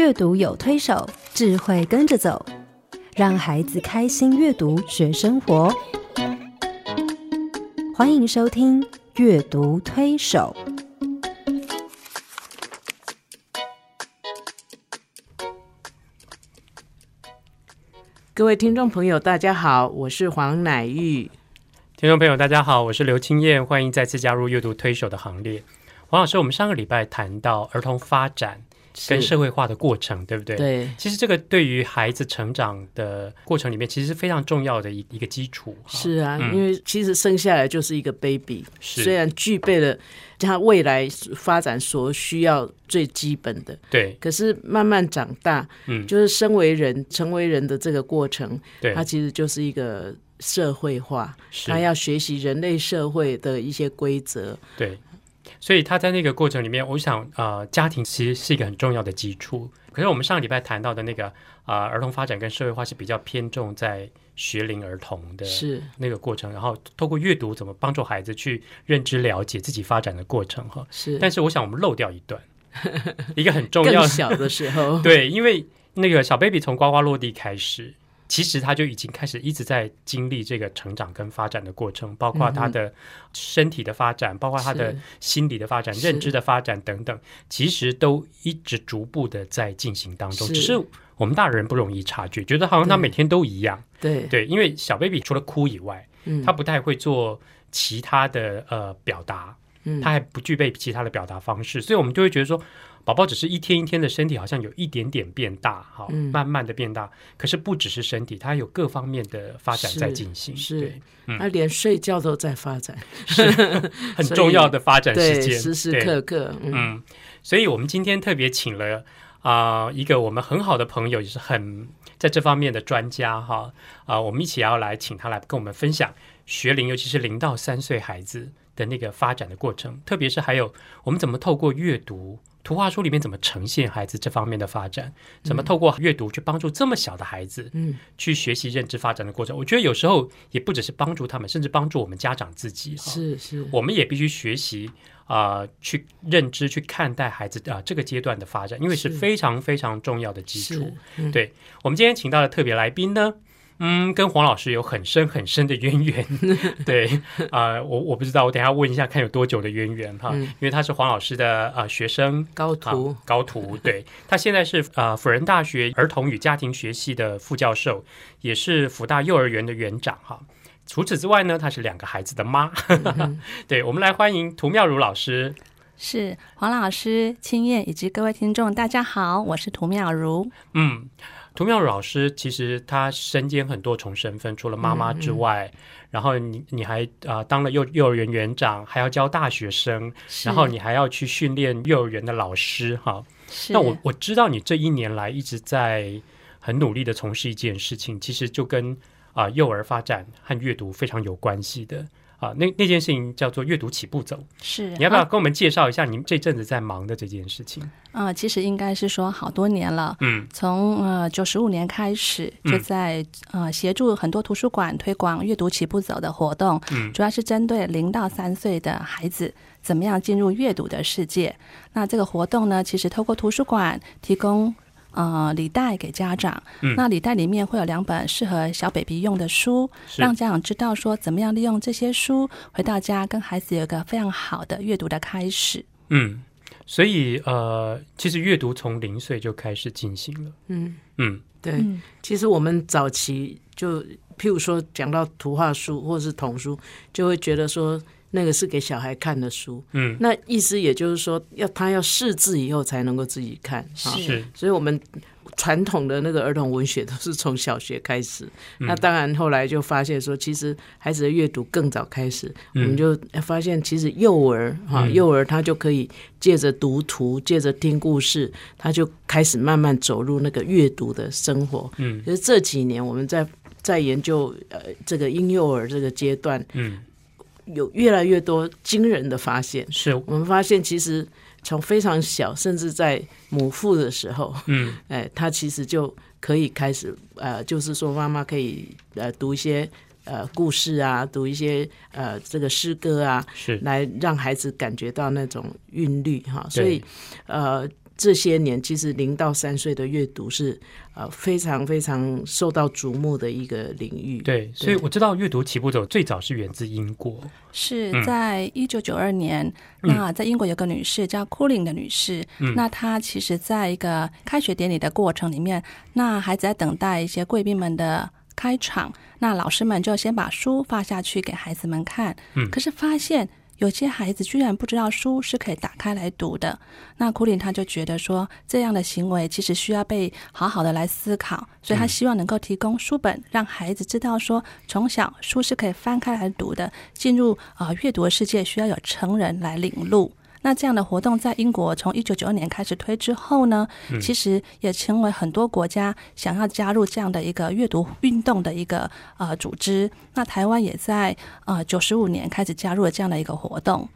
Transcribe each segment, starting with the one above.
阅读有推手，智慧跟着走，让孩子开心阅读学生活。欢迎收听《阅读推手》。各位听众朋友，大家好，我是黄乃玉。听众朋友，大家好，我是刘青燕，欢迎再次加入阅读推手的行列。黄老师，我们上个礼拜谈到儿童发展跟社会化的过程，对不对？对，其实这个对于孩子成长的过程里面，其实是非常重要的一一个基础。是啊，嗯。因为其实生下来就是一个 baby，虽然具备了他未来发展所需要最基本的，对，可是慢慢长大，嗯，就是身为人、成为人的这个过程，对。他，其实就是一个社会化，是。他要学习人类社会的一些规则。对，所以他在那个过程里面，我想呃，家庭其实是一个很重要的基础。可是我们上个礼拜谈到的那个啊、呃儿童发展跟社会化是比较偏重在学龄儿童的是那个过程，然后透过阅读怎么帮助孩子去认知了解自己发展的过程哈。是，但是我想我们漏掉一段，一个很重要小的时候，对，因为那个小 baby 从呱呱落地开始，其实他就已经开始一直在经历这个成长跟发展的过程，包括他的身体的发展，包括他的心理的发展、是。认知的发展等等，其实都一直逐步的在进行当中，是只是。我们大人不容易察觉，觉得好像他每天都一样。对，对，因为小 baby 除了哭以外，嗯。他不太会做其他的呃表达，嗯。他还不具备其他的表达方式，所以我们就会觉得说，宝宝只是一天一天的身体好像有一点点变大，哈、嗯。慢慢的变大，可是不只是身体，它有各方面的发展在进行，是他连睡觉都在发展，是很重要的发展时，间，时时刻刻，嗯，嗯，所以我们今天特别请了啊、一个我们很好的朋友，也是很在这方面的专家哈啊、我们一起要来请他来跟我们分享学龄，尤其是零到三岁孩子的那个发展的过程，特别是还有我们怎么透过阅读。图画书里面怎么呈现孩子这方面的发展？怎么透过阅读去帮助这么小的孩子，嗯，去学习认知发展的过程？我觉得有时候也不只是帮助他们，甚至帮助我们家长自己。哈是是，我们也必须学习啊、去认知、去看待孩子啊、这个阶段的发展，因为是是非常非常重要的基础。，嗯对我们今天请到的特别来宾呢，嗯，跟黄老师有很深很深的渊源。对啊、我我不知道，我等一下问一下看有多久的渊源哈，嗯因为他是黄老师的啊、学生。啊高徒，高徒，对他现在是啊辅仁大学儿童与家庭学系的副教授，也是辅大幼儿园的园长哈。除此之外呢，她是两个孩子的妈。嗯 对，我们来欢迎涂妙如老师。是黄老师、青燕以及各位听众，大家好，我是涂妙如。嗯，涂妙如老师其实她身兼很多重身份，除了妈妈之外，然后你你还啊、当了幼幼儿园园长，还要教大学生，然后你还要去训练幼儿园的老师哈。那我我知道你这一年来一直在很努力的从事一件事情，其实就跟啊、幼儿发展和阅读非常有关系的。啊，那那件事情叫做阅读起步走，是你要不要啊跟我们介绍一下您这阵子在忙的这件事情？呃，其实应该是说好多年了，嗯从呃九十五年开始，嗯就在、呃协助很多图书馆推广阅读起步走的活动，嗯主要是针对零到三岁的孩子怎么样进入阅读的世界。那这个活动呢，其实透过图书馆提供。呃，礼袋给家长，嗯。那礼袋里面会有两本适合小 baby 用的书，是。让家长知道说怎么样利用这些书，回到家跟孩子有一个非常好的阅读的开始。嗯，所以呃，其实阅读从零岁就开始进行了。嗯，嗯。对，嗯。其实我们早期就譬如说讲到图画书或是童书，就会觉得说那个是给小孩看的书，嗯，那意思也就是说要他要识字以后才能够自己看，啊是。所以我们传统的那个儿童文学都是从小学开始。嗯。那当然后来就发现说，其实孩子的阅读更早开始，嗯。我们就发现其实幼儿哈、嗯。幼儿他就可以借着读图，借着听故事，他就开始慢慢走入那个阅读的生活。嗯。就是这几年我们在在研究呃这个婴幼儿这个阶段，嗯，有越来越多惊人的发现。是我们发现，其实从非常小，甚至在母腹的时候，嗯 哎，他其实就可以开始，呃，就是说妈妈可以呃读一些呃故事啊，读一些呃这个诗歌啊，是来让孩子感觉到那种韵律哈。所以呃，这些年，其实零到三岁的阅读是呃非常非常受到瞩目的一个领域。对，所以我知道阅读起步走最早是源自英国，是嗯。在一九九二年，那在英国有个女士叫库林的女士，嗯。那她其实在一个开学典礼的过程里面，那孩子在等待一些贵宾们的开场，那老师们就先把书发下去给孩子们看，嗯。可是发现。有些孩子居然不知道书是可以打开来读的，那库林他就觉得说，这样的行为其实需要被好好的来思考，所以他希望能够提供书本，让孩子知道说，从小书是可以翻开来读的，进入啊、呃阅读的世界需要有成人来领路。那这样的活动在英国从一九九二年开始推之后呢，其实也成为很多国家想要加入这样的一个阅读运动的一个呃组织。那台湾也在呃九十五年开始加入了这样的一个活动。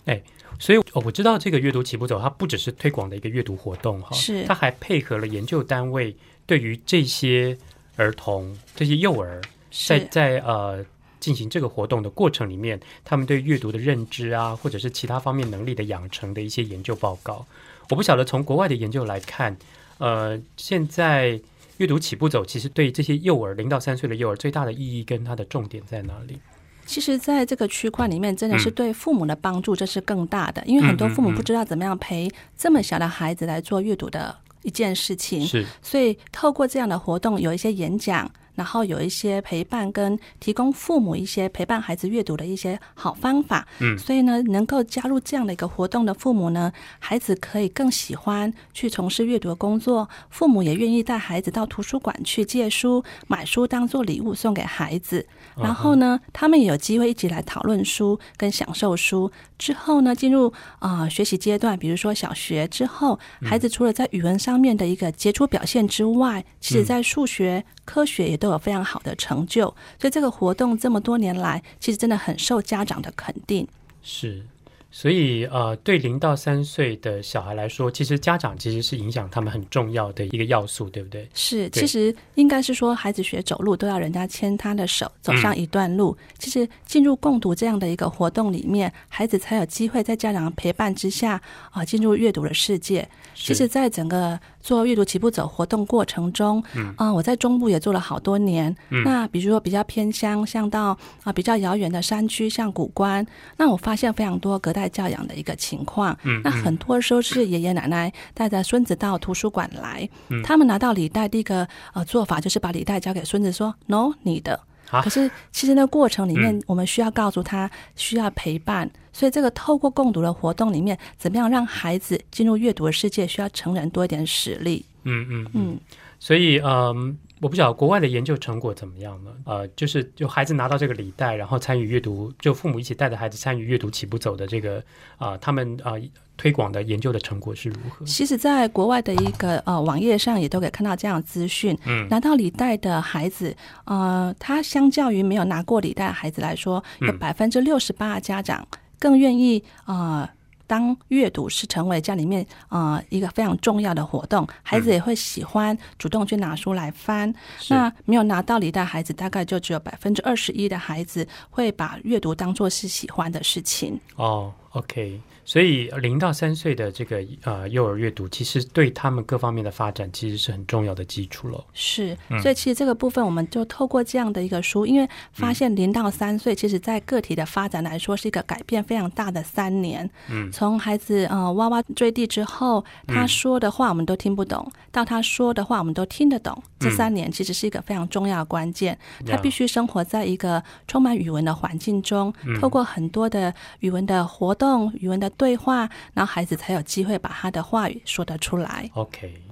所以哦我知道这个阅读起步走，它不只是推广的一个阅读活动哈，是它还配合了研究单位对于这些儿童、这些幼儿在在呃进行这个活动的过程里面，他们对阅读的认知啊，或者是其他方面能力的养成的一些研究报告。我不晓得从国外的研究来看，呃，现在阅读起步走其实对这些幼儿零到三岁的幼儿最大的意义跟它的重点在哪里？其实，在这个区块里面，真的是嗯对父母的帮助，这是更大的，因为很多父母不知道怎么样陪这么小的孩子来做阅读的一件事情。是所以透过这样的活动，有一些演讲，然后有一些陪伴跟提供父母一些陪伴孩子阅读的一些好方法。嗯所以呢，能够加入这样的一个活动的父母呢，孩子可以更喜欢去从事阅读的工作，父母也愿意带孩子到图书馆去借书、买书当做礼物送给孩子。然后呢，他们也有机会一起来讨论书跟享受书。之后呢，进入啊、呃学习阶段，比如说小学之后，孩子除了在语文上面的一个杰出表现之外，其实在数学、科学也都有非常好的成就。所以这个活动这么多年来，其实真的很受家长的肯定。是，所以呃，对零到三岁的小孩来说，其实家长其实是影响他们很重要的一个要素，对不对？是，其实应该是说，孩子学走路都要人家牵他的手走上一段路。其实进入共读这样的一个活动里面，孩子才有机会在家长陪伴之下啊、进入阅读的世界。其实，在整个做阅读起步走活动过程中，嗯，啊、我在中部也做了好多年。嗯那比如说比较偏乡，像到啊、比较遥远的山区，像古关，那我发现非常多隔代教养的一个情况。嗯那很多时候是爷爷奶奶带着孙子到图书馆来，嗯他们拿到礼袋，第一个呃做法就是把礼袋交给孙子说：“no，你的。”啊可是其实那过程里面嗯，我们需要告诉他需要陪伴，所以这个透过共读的活动里面，怎么样让孩子进入阅读的世界，需要成人多一点实力。嗯嗯嗯，嗯，所以嗯。我不晓得国外的研究成果怎么样呢？呃，就是就孩子拿到这个礼袋，然后参与阅读，就父母一起带着孩子参与阅读起步走的这个啊、他们啊、推广的研究的成果是如何？其实，在国外的一个呃网页上也都可以看到这样的资讯。嗯拿到礼袋的孩子，呃，他相较于没有拿过礼袋的孩子来说，有嗯百分之六十八的家长更愿意呃。当阅读是成为家里面呃一个非常重要的活动，孩子也会喜欢主动去拿书来翻。是那没有拿到礼袋的孩子，大概就只有百分之二十一的孩子会把阅读当做是喜欢的事情。哦，OK，所以零到三岁的这个呃幼儿阅读，其实对他们各方面的发展其实是很重要的基础了。是嗯，所以其实这个部分我们就透过这样的一个书，因为发现零到三岁，其实在个体的发展来说是一个改变非常大的三年。嗯，从孩子呃哇哇坠地之后，他说的话我们都听不懂，到他说的话我们都听得懂，这三年其实是一个非常重要的关键。他必须生活在一个充满语文的环境中，透过很多的语文的活动、语文的对话，然后孩子才有机会把他的话语说得出来。OK，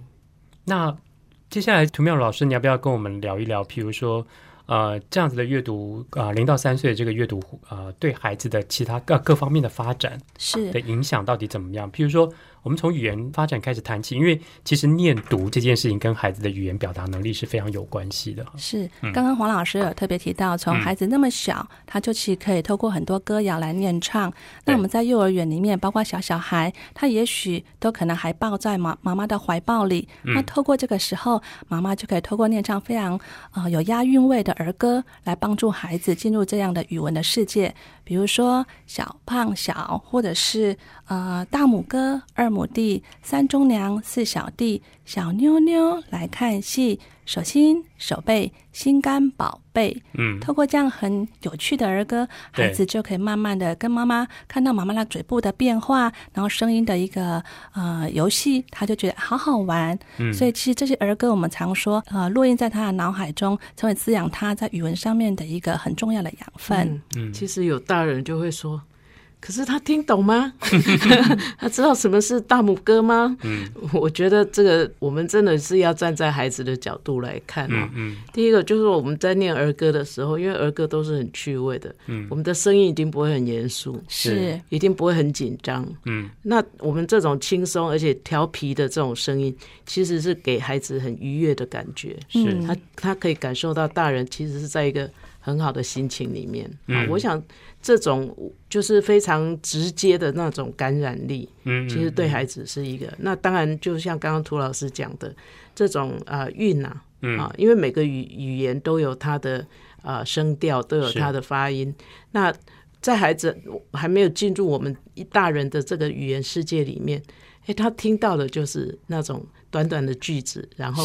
那接下来涂妙老师，你要不要跟我们聊一聊？譬如说，呃，这样子的阅读啊，零、到三岁的这个阅读啊、呃对孩子的其他各各方面的发展是的影响到底怎么样？譬如说，我们从语言发展开始谈起，因为其实念读这件事情跟孩子的语言表达能力是非常有关系的。是，刚刚黄老师有特别提到，从嗯孩子那么小，他就其实可以透过很多歌谣来念唱。对那我们在幼儿园里面，包括小小孩，他也许都可能还抱在妈妈妈的怀抱里。嗯那透过这个时候，妈妈就可以透过念唱非常呃有押韵味的儿歌，来帮助孩子进入这样的语文的世界。比如说小胖小，或者是呃大拇哥、二亩地，三中娘，四小弟，小妞妞来看戏，手心手背心肝宝贝。嗯，透过这样很有趣的儿歌，孩子就可以慢慢的跟妈妈看到妈妈那嘴部的变化，然后声音的一个呃游戏，他就觉得好好玩。嗯所以其实这些儿歌我们常说，呃，落印在他的脑海中，成为滋养他在语文上面的一个很重要的养分。嗯嗯其实有大人就会说，可是他听懂吗？他知道什么是大拇哥吗？嗯我觉得这个我们真的是要站在孩子的角度来看啊、嗯嗯第一个就是我们在念儿歌的时候，因为儿歌都是很趣味的，嗯我们的声音一定不会很严肃，是，一定不会很紧张。嗯那我们这种轻松而且调皮的这种声音，其实是给孩子很愉悦的感觉。是嗯他他可以感受到大人其实是在一个很好的心情里面。啊嗯，我想这种就是非常直接的那种感染力，嗯，其实对孩子是一个。那当然，就像刚刚涂老师讲的，这种啊韵啊嗯啊，因为每个语语言都有它的啊声调，都有是它的发音。那在孩子还没有进入我们一大人的这个语言世界里面，哎，他听到的就是那种短短的句子，然后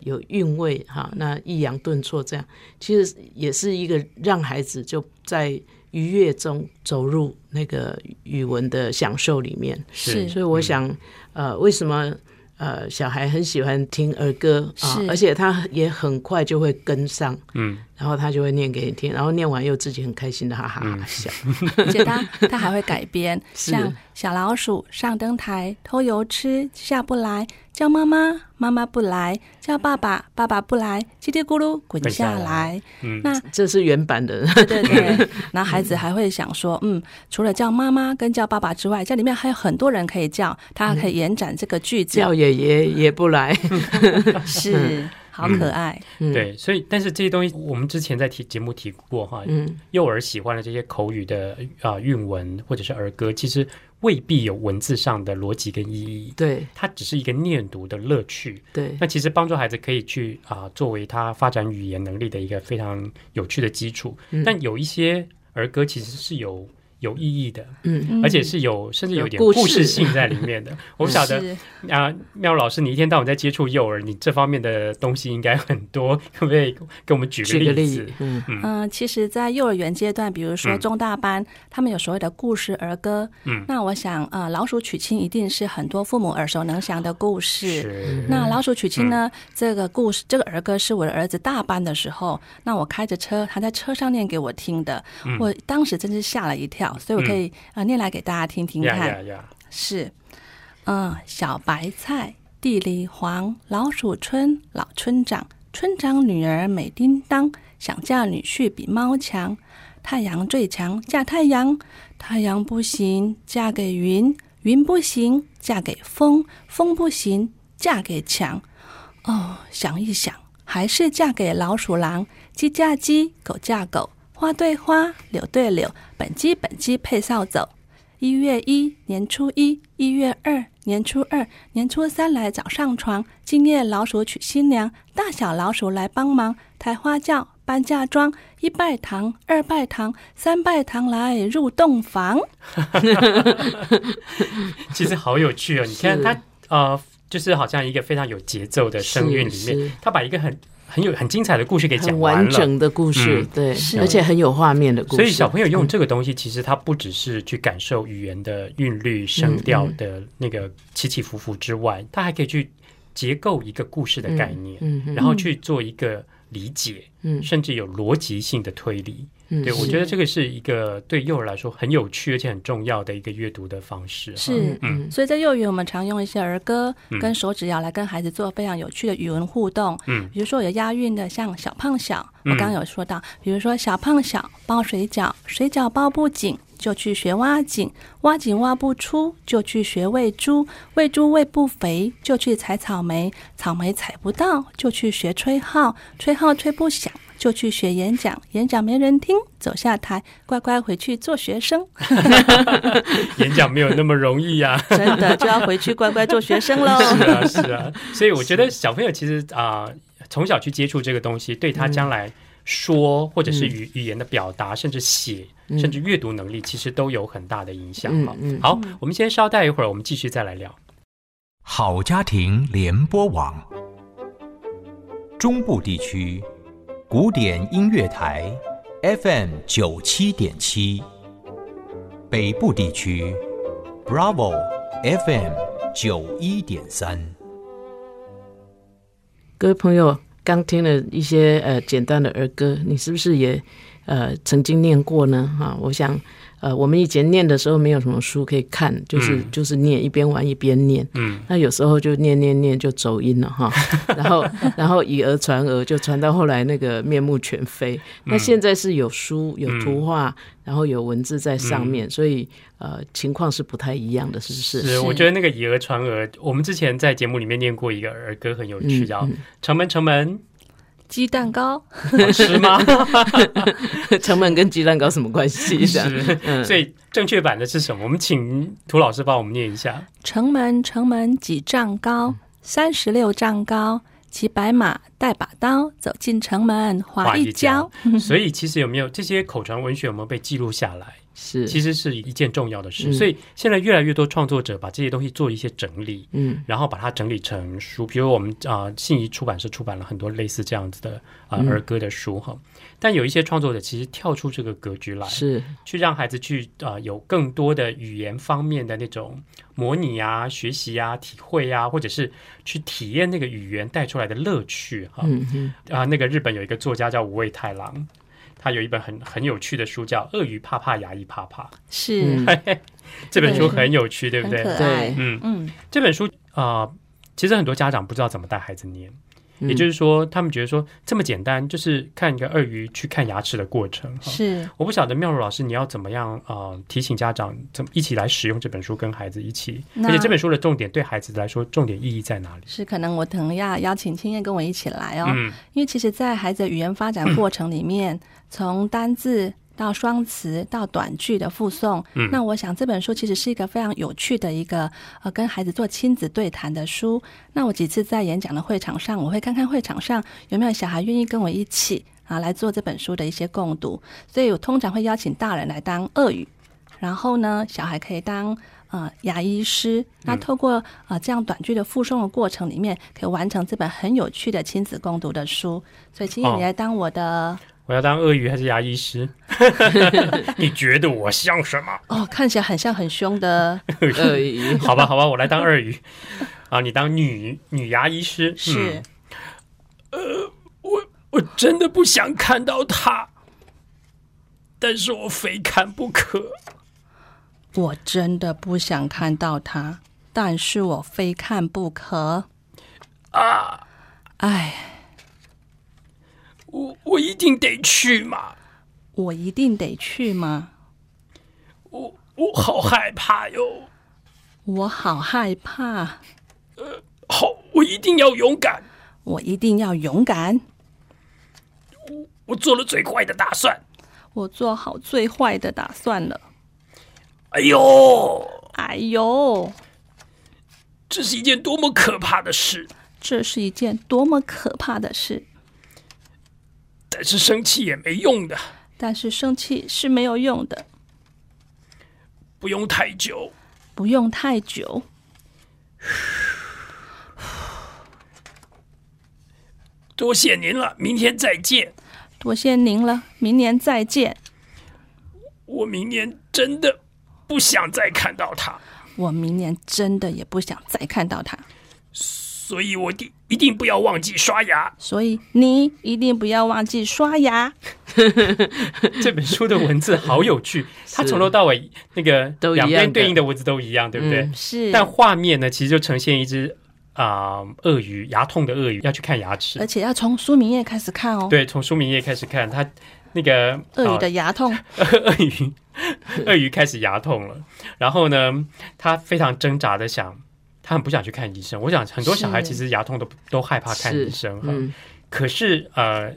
有韵味哈，那抑扬顿挫这样，其实也是一个让孩子就在愉悦中走入那个语文的享受里面。是。所以我想，呃，为什么呃小孩很喜欢听儿歌啊是，而且他也很快就会跟上，嗯。然后他就会念给你听，然后念完又自己很开心的哈哈哈哈笑。而且他他还会改编，像小老鼠上灯台偷油吃，下不来，叫妈妈妈妈不来，叫爸爸爸爸不来，叽里咕噜滚滚下下来。嗯。那这是原版的，对对对，然后 孩子还会想说，嗯，除了叫妈妈跟叫爸爸之外，家里面还有很多人可以叫，他还可以延展这个句子，叫爷爷也不来。是好可爱。嗯，对，所以但是这些东西我们之前在提节目提过哈，嗯，幼儿喜欢的这些口语的啊、韵文或者是儿歌，其实未必有文字上的逻辑跟意义，对它只是一个念读的乐趣。对那其实帮助孩子可以去啊、作为他发展语言能力的一个非常有趣的基础。嗯但有一些儿歌其实是有有意义的，嗯，嗯而且是有甚至有点故事性在里面的。我不晓得啊，妙老师，你一天到晚在接触幼儿，你这方面的东西应该很多，可不可以给我们举个例例子？，嗯嗯，其实，在幼儿园阶段，比如说嗯中大班，他们有所谓的故事儿歌。嗯那我想，呃，老鼠娶亲一定是很多父母耳熟能详的故事。是那老鼠娶亲呢？这个故事，这个儿歌是我的儿子大班的时候，那我开着车，他在车上念给我听的。嗯我当时真是吓了一跳，所以我可以、呃念来给大家听听呀看。是，嗯，小白菜地里黄，老鼠村老村长，村长女儿美叮当，想嫁女婿比猫强。太阳最强，嫁太阳；太阳不行，嫁给云；云不行，嫁给风；风不行，嫁给墙。哦，想一想，还是嫁给老鼠狼。鸡嫁鸡，狗嫁狗，花对花，柳对柳，本鸡本鸡配扫帚。一月一，年初一；一月二，年初二；年初三来早上床。今夜老鼠娶新娘，大小老鼠来帮忙，抬花轿，搬嫁妆。一拜堂，二拜堂，三拜堂来入洞房。其实好有趣哦！你看 是他呃，就是好像一个非常有节奏的声韵里面，他把一个很很有很精彩的故事给讲完了。完整的故事嗯，对是，而且很有画面的故事。所以小朋友用这个东西，其实他不只是去感受语言的韵律、声调的那个起起伏伏之外，他还可以去结构一个故事的概念，嗯嗯然后去做一个理解，嗯甚至有逻辑性的推理。嗯，对，我是觉得这个是一个对幼儿来说很有趣而且很重要的一个阅读的方式。是嗯所以在幼儿园，我们常用一些儿歌嗯跟手指谣来跟孩子做非常有趣的语文互动。嗯比如说有押韵的，像小胖小，嗯我刚刚有说到，比如说小胖小包水饺，水饺包不紧。就去学挖井，挖井挖不出，就去学喂猪，喂猪喂不肥，就去采草莓，草莓采不到，就去学吹号，吹号吹不响，就去学演讲，演讲没人听，走下台，乖乖回去做学生。演讲没有那么容易呀、真的就要回去乖乖做学生喽。是啊，是啊，所以我觉得小朋友其实啊、从小去接触这个东西，对他将来说或者是语语言的表达，甚至写，甚至阅读能力，其实都有很大的影响哈。嗯嗯好，我们先稍待一会儿，我们继续再来聊。好家庭联播网，中部地区古典音乐台 FM 九七点七，北部地区 Bravo FM 九一点三。各位朋友，刚听了一些呃简单的儿歌，你是不是也呃曾经念过呢？哈，我想呃我们以前念的时候没有什么书可以看，就是、嗯。就是念一边玩一边念。嗯，那有时候就念念念就走音了哈，然后然后以讹传讹，就传到后来那个面目全非。那现在是有书有图画，然后有文字在上面，所以呃情况是不太一样的，是不是？是，我觉得那个以讹传讹，我们之前在节目里面念过一个儿歌，很有趣，嗯叫嗯“城门城门鸡蛋糕，好吃吗 成本跟鸡蛋糕什么关系？是，嗯，所以正确版的是什么？我们请涂老师帮我们念一下。城门城门几丈高，三十六丈高。骑白马，带把刀，走进城门，划一跤。所以其实有没有这些口传文学有没有被记录下来？是，其实是一件重要的事。嗯所以现在越来越多创作者把这些东西做一些整理，嗯然后把它整理成书。比如我们啊、信宜出版社出版了很多类似这样子的啊、嗯儿歌的书哈。但有一些创作者其实跳出这个格局来，是，去让孩子去啊、有更多的语言方面的那种模拟啊、学习啊、体会啊，或者是去体验那个语言带出来的乐趣哈。嗯嗯啊，那个日本有一个作家叫五味太郎，他有一本很很有趣的书叫《鳄鱼怕怕，牙医怕怕》，是、嗯 这本书很有趣，对不对？对。嗯，嗯，这本书啊、其实很多家长不知道怎么带孩子念，嗯也就是说，他们觉得说这么简单，就是看一个鳄鱼去看牙齿的过程。哈是我不晓得妙如老师你要怎么样啊、呃提醒家长怎么一起来使用这本书，跟孩子一起，而且这本书的重点对孩子来说重点意义在哪里？是，可能我可能要邀请青燕跟我一起来哦。嗯因为其实，在孩子的语言发展过程里面，从单字到双词到短句的附送，嗯那我想这本书其实是一个非常有趣的一个呃跟孩子做亲子对谈的书。那我几次在演讲的会场上，我会看看会场上有没有小孩愿意跟我一起啊来做这本书的一些共读，所以我通常会邀请大人来当鳄鱼，然后呢，小孩可以当。呃，牙医师，那透过呃这样短剧的附送的过程里面，可以完成这本很有趣的亲子共读的书。所以，青燕，哦你来当我的我要当鳄鱼还是牙医师？你觉得我像什么？哦，看起来很像很凶的，鳄鱼，好吧，好吧，我来当鳄鱼。啊，你当女女牙医师？是、嗯。我真的不想看到他，但是我非看不可。我真的不想看到他，但是我非看不可。啊！哎，我我一定得去嘛！我一定得去吗？我我好害怕哟！我好害怕，好，我一定要勇敢！我一定要勇敢。我做了最坏的打算。我做好最坏的打算了。哎呦，哎呦，这是一件多么可怕的事！这是一件多么可怕的事！但是生气也没用的，但是生气是没有用的，不用太久。不用太久。多谢您了，明天再见。多谢您了，明年再见。我明年真的不想再看到他，我明年真的也不想再看到他，所以我一定一定不要忘记刷牙。所以你一定不要忘记刷牙。这本书的文字好有趣，它从头到尾那个都一样的两边对应的文字都一样，对不对？嗯是，但画面呢，其实就呈现一只啊、鳄鱼，牙痛的鳄鱼要去看牙齿而。且要从书名页开始看哦。，对，从书名页开始看，它那个鳄鱼啊的牙痛，鳄鱼，鳄鱼开始牙痛了。然后呢，他非常挣扎的想，他很不想去看医生。我想很多小孩其实牙痛都都害怕看医生哈。嗯可是呃，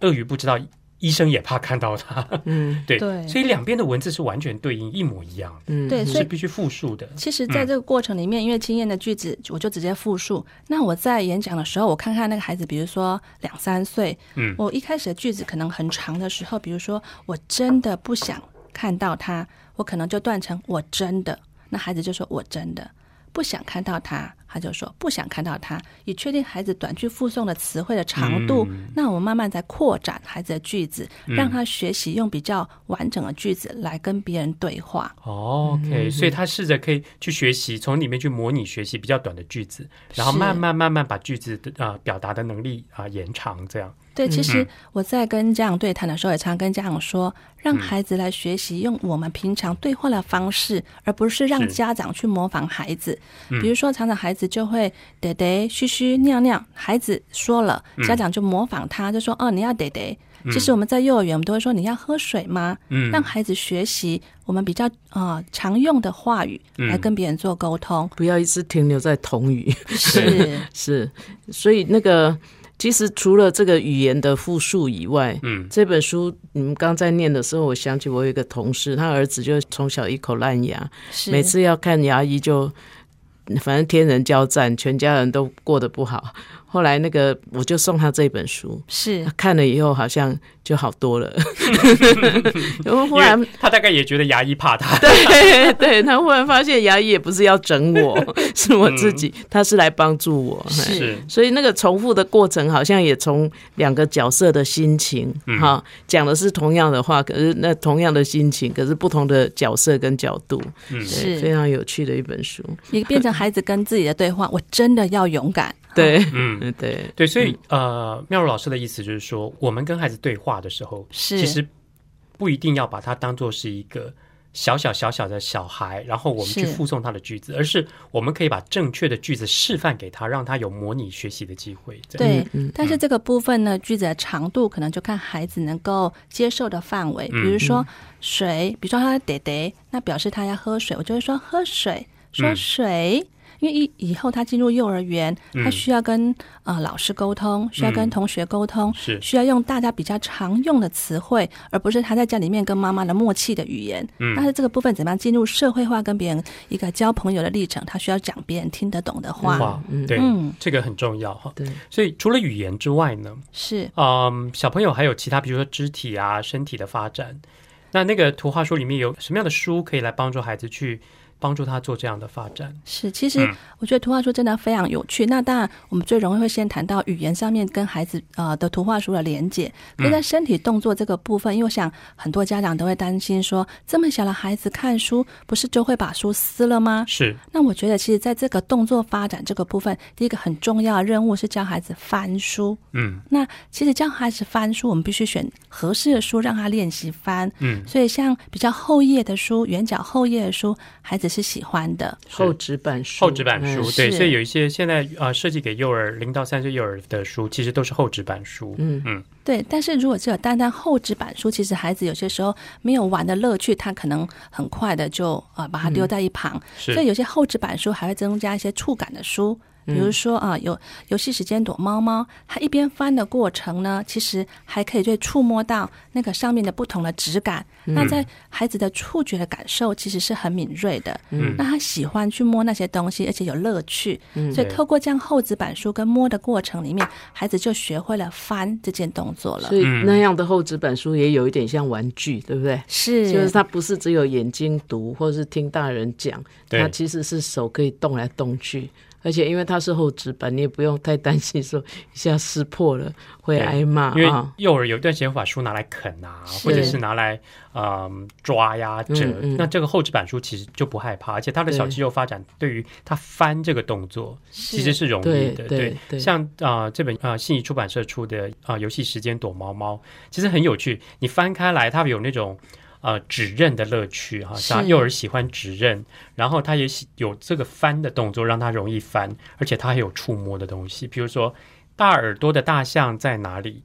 鳄鱼不知道医生也怕看到他，嗯 对，对所以两边的文字是完全对应，一模一样的，嗯，对，所以是必须复述的。其实，在这个过程里面，因为经验的句子，我就直接复述。那我在演讲的时候，我看看那个孩子，比如说两三岁，嗯我一开始的句子可能很长的时候，比如说我真的不想看到他，我可能就断成我真的，那孩子就说我真的。不想看到他，他就说不想看到他，以确定孩子短句附送的词汇的长度。嗯那我们慢慢在扩展孩子的句子，嗯让他学习用比较完整的句子来跟别人对话。哦 OK，所以他试着可以去学习，从里面去模拟学习比较短的句子，然后慢慢慢慢把句子的啊、呃表达的能力啊、延长，这样。对，其实嗯我在跟家长对谈的时候，也常跟家长说，让孩子来学习用我们平常对话的方式，而不是让家长去模仿孩子。嗯比如说，常常孩子就会得得、嘘嘘、尿尿，孩子说了，嗯家长就模仿他，就说：“哦，你要得得。”其实我们在幼儿园，我们都会说：“你要喝水吗？”嗯让孩子学习我们比较呃常用的话语嗯来跟别人做沟通。不要一直停留在同语。是，是，所以那个其实除了这个语言的复述以外，嗯。这本书你们刚在念的时候，我想起我有一个同事，他儿子就从小一口烂牙，是。每次要看牙医就反正天人交战，全家人都过得不好。后来那个我就送他这本书，是他看了以后好像就好多了。然后忽然他大概也觉得牙医怕他。对对，他忽然发现牙医也不是要整我，是我自己，他是来帮助我。是是所以那个重复的过程，好像也从两个角色的心情，嗯哈，讲的是同样的话，可是那同样的心情，可是不同的角色跟角度，嗯对是非常有趣的一本书。也变成孩子跟自己的对话。我真的要勇敢。对，嗯。嗯，对，对，所以呃，妙如老师的意思就是说，我们跟孩子对话的时候，是其实不一定要把它当做是一个小小小小的小孩，然后我们去附送他的句子，而是我们可以把正确的句子示范给他，让他有模拟学习的机会。对，嗯但是这个部分呢，句子的长度可能就看孩子能够接受的范围。嗯比如说水，比如说他爹爹，那表示他要喝水，我就会说喝水，说嗯水。因为以以后他进入幼儿园，他嗯需要跟呃老师沟通，需要跟嗯同学沟通，是需要用大家比较常用的词汇，而不是他在家里面跟妈妈的默契的语言。嗯但是这个部分怎么样进入社会化，跟别人一个交朋友的历程，他需要讲别人听得懂的话。哇，嗯对，嗯这个很重要哈。对，所以除了语言之外呢，是嗯，小朋友还有其他，比如说肢体啊、身体的发展。那那个图画书里面有什么样的书可以来帮助孩子去帮助他做这样的发展？是，其实嗯我觉得图画书真的非常有趣。那当然，我们最容易会先谈到语言上面跟孩子呃的图画书的连接。可是，在身体动作这个部分，因为我想很多家长都会担心说，这么小的孩子看书，不是就会把书撕了吗？是，那我觉得，其实在这个动作发展这个部分，第一个很重要的任务是教孩子翻书。嗯那其实教孩子翻书，我们必须选合适的书让他练习翻。嗯，所以，像比较厚页的书、圆角厚页的书，孩子是喜欢的。厚纸板书，厚纸板书，嗯对，所以有一些现在呃设计给幼儿零到三岁幼儿的书，其实都是厚纸板书。嗯。嗯。对，但是如果只有单单厚纸板书，其实孩子有些时候没有玩的乐趣，他可能很快的就呃把它丢在一旁。是。所以有些厚纸板书还会增加一些触感的书，比如说啊、有游戏时间躲猫猫，它一边翻的过程呢，其实还可以去触摸到那个上面的不同的质感。那在孩子的触觉的感受其实是很敏锐的，嗯那他喜欢去摸那些东西，而且有乐趣。嗯所以透过这样厚纸板书跟摸的过程里面，孩子就学会了翻这件动作了所。以嗯那样的厚纸板书也有一点像玩具，对不对？是，就是它不是只有眼睛读，或是听大人讲，对它其实是手可以动来动去，而且因为它是厚纸板，你也不用太担心说一下撕破了会挨骂因为啊。幼儿有一段时间会把书拿来啃啊，或者是拿来嗯抓呀折，嗯嗯那这个厚纸板书其实就不害怕，而且他的小肌肉发展对于他翻这个动作其实是容易对的。对对像啊、呃这本啊、呃信宜出版社出的啊、呃游戏时间躲猫猫，其实很有趣。你翻开来，它有那种。呃，指认的乐趣哈，是像幼儿喜欢指认，然后他也喜有这个翻的动作，让他容易翻，而且他还有触摸的东西，比如说大耳朵的大象在哪里？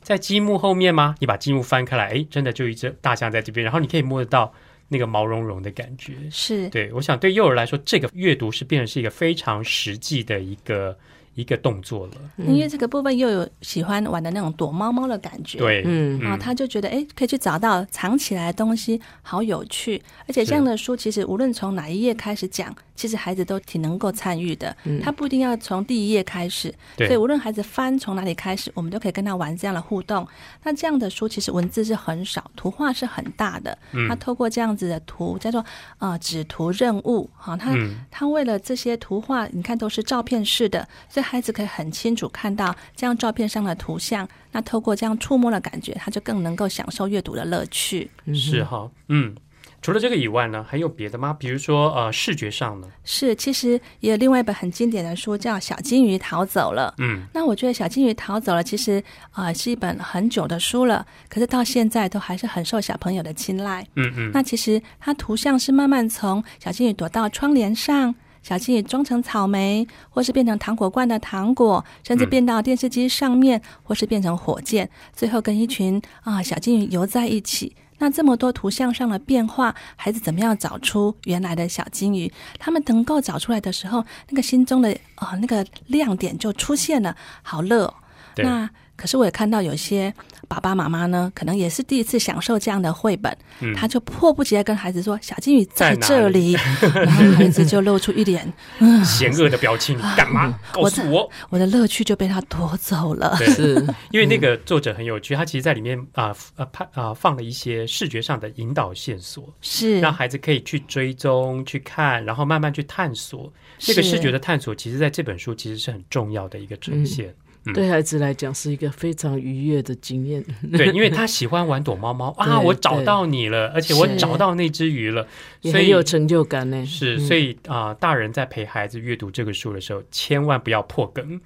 在积木后面吗？你把积木翻开来，哎，真的就一只大象在这边，然后你可以摸得到那个毛茸茸的感觉。是对，我想对幼儿来说，这个阅读是变成是一个非常实际的一个一个动作了。因为这个部分又有喜欢玩的那种躲猫猫的感觉，对，嗯啊，他就觉得哎，可以去找到藏起来的东西，好有趣。而且这样的书，其实无论从哪一页开始讲，其实孩子都挺能够参与的。他不一定要从第一页开始，对所以无论孩子翻从哪里开始，我们都可以跟他玩这样的互动。那这样的书其实文字是很少，图画是很大的。他透过这样子的图，叫做啊纸图任务，哈，他嗯他为了这些图画，你看都是照片式的，所以孩子可以很清楚看到这样照片上的图像。那透过这样触摸的感觉，他就更能够享受阅读的乐趣。是哈，嗯。除了这个以外呢，还有别的吗？比如说呃，视觉上呢？是，其实也有另外一本很经典的书叫《小金鱼逃走了》。嗯，那我觉得《小金鱼逃走了》其实啊、呃是一本很久的书了，可是到现在都还是很受小朋友的青睐。嗯嗯，那其实它图像是慢慢从小金鱼躲到窗帘上，小金鱼装成草莓，或是变成糖果罐的糖果，甚至嗯变到电视机上面，或是变成火箭，最后跟一群啊、小金鱼游在一起。那这么多图像上的变化，孩子怎么样找出原来的小金鱼？他们能够找出来的时候，那个心中的啊、那个亮点就出现了，好乐、哦。那可是我也看到有些爸爸妈妈呢，可能也是第一次享受这样的绘本，嗯他就迫不及待跟孩子说：“小金鱼在这里。” 然后孩子就露出一脸险恶的表情，你干嘛？告诉我！我的乐趣就被他夺走了。对，是，因为那个作者很有趣，他其实在里面啊啊拍啊放了一些视觉上的引导线索，是让孩子可以去追踪、去看，然后慢慢去探索。这个视觉的探索，其实在这本书其实是很重要的一个呈现。嗯对孩子来讲是一个非常愉悦的经验。对，因为他喜欢玩躲猫猫啊，我找到你了，而且我找到那只鱼了，所以有成就感呢。是，嗯所以啊、大人在陪孩子阅读这个书的时候，千万不要破梗，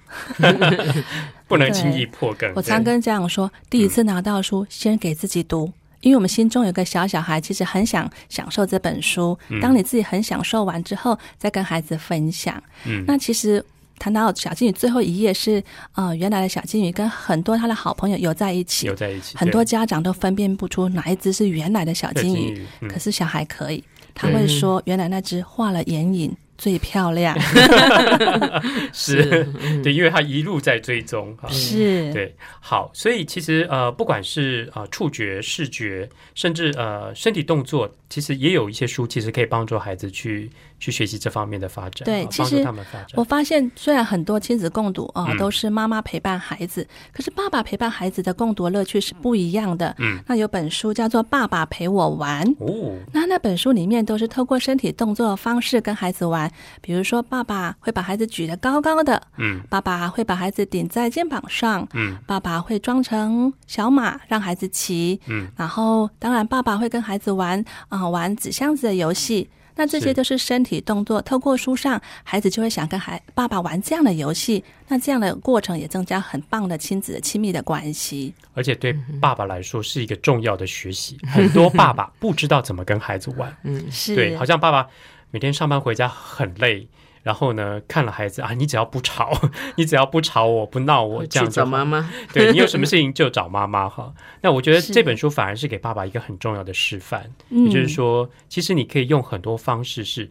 不能轻易破梗。我常跟家长说，第一次拿到书，先给自己读。因为我们心中有个小小孩，其实很想享受这本书。嗯当你自己很享受完之后，再跟孩子分享。嗯那其实谈到小金鱼最后一页是，呃，原来的小金鱼跟很多他的好朋友游在一起。有，在一起，很多家长都分辨不出哪一只是原来的小金鱼，鱼，嗯。可是小孩可以，他会说原来那只画了眼影最漂亮，是嗯。对，因为他一路在追踪哈。是，对，好，所以其实呃，不管是呃触觉、视觉，甚至呃身体动作，其实也有一些书，其实可以帮助孩子去去学习这方面的发展，对其实啊帮助他们发展我。发现，虽然很多亲子共读啊、嗯都是妈妈陪伴孩子，可是爸爸陪伴孩子的共读乐趣是不一样的。嗯，那有本书叫做《爸爸陪我玩》，哦，那那本书里面都是透过身体动作的方式跟孩子玩，比如说爸爸会把孩子举得高高的，嗯爸爸会把孩子顶在肩膀上，嗯爸爸会装成小马让孩子骑，嗯，然后当然爸爸会跟孩子玩啊、玩纸箱子的游戏。那这些是都是身体动作，透过书上，孩子就会想跟孩爸爸玩这样的游戏。那这样的过程也增加很棒的亲子的亲密的关系。而且对爸爸来说是一个重要的学习。很多爸爸不知道怎么跟孩子玩，嗯是，对，好像爸爸每天上班回家很累，然后呢，看了孩子啊，你只要不吵，你只要不吵我不闹我，这去找样就好妈妈，对你有什么事情就找妈妈哈。那我觉得这本书反而是给爸爸一个很重要的示范，嗯也就是说，其实你可以用很多方式是。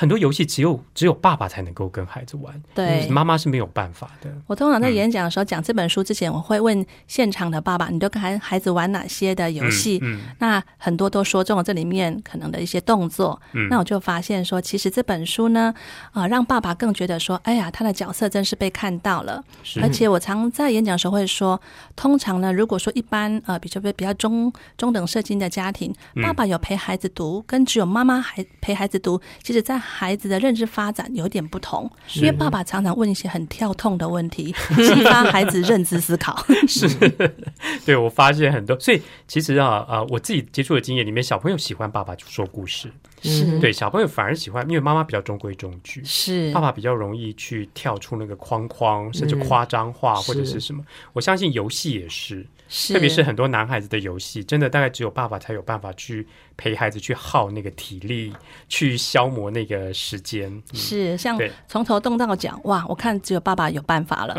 很多游戏只有只有爸爸才能够跟孩子玩，对妈妈是没有办法的。我通常在嗯演讲的时候讲这本书之前，我会问现场的爸爸，你都跟孩孩子玩哪些的游戏？嗯那很多都说中了这里面可能的一些动作。嗯那我就发现说，其实这本书呢，啊、让爸爸更觉得说，哎呀，他的角色真是被看到了。是而且我常在演讲的时候会说，通常呢，如果说一般呃比较比较中中等社经的家庭，嗯爸爸有陪孩子读，跟只有妈妈还陪孩子读，其实在孩子的认知发展有点不同。因为爸爸常常问一些很跳痛的问题，激发孩子认知思考。是。对，我发现很多，所以其实啊啊、我自己接触的经验里面，小朋友喜欢爸爸说故事，是。对，小朋友反而喜欢，因为妈妈比较中规中矩，是。爸爸比较容易去跳出那个框框，甚至夸张化或者是什么。我相信游戏也是，是，特别是很多男孩子的游戏，真的大概只有爸爸才有办法去陪孩子去耗那个体力，去消磨那个时间。嗯是像从头动到脚，哇！我看只有爸爸有办法了。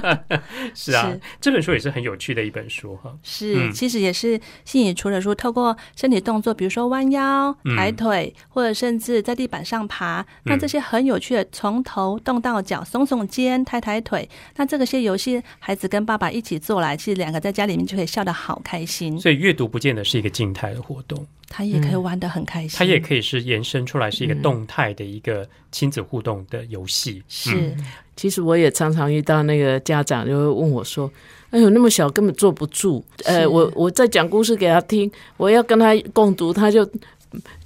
是啊是，这本书也是很有趣的一本书哈。是，嗯其实也是吸引除了说透过身体动作，比如说弯腰、嗯抬腿，或者甚至在地板上爬，那这些很有趣的，从头动到脚，耸耸肩、抬抬腿，那这个些游戏，孩子跟爸爸一起做来，其实两个在家里面就可以笑得好开心，所以阅读不见得是一个静态的活动，他也可以玩得很开心，它也可以是延伸出来是一个动态的一个亲子互动的游戏。是。其实我也常常遇到那个家长就会问我说：“哎呦，那么小根本坐不住。”呃，我我在讲故事给他听，我要跟他共读，他就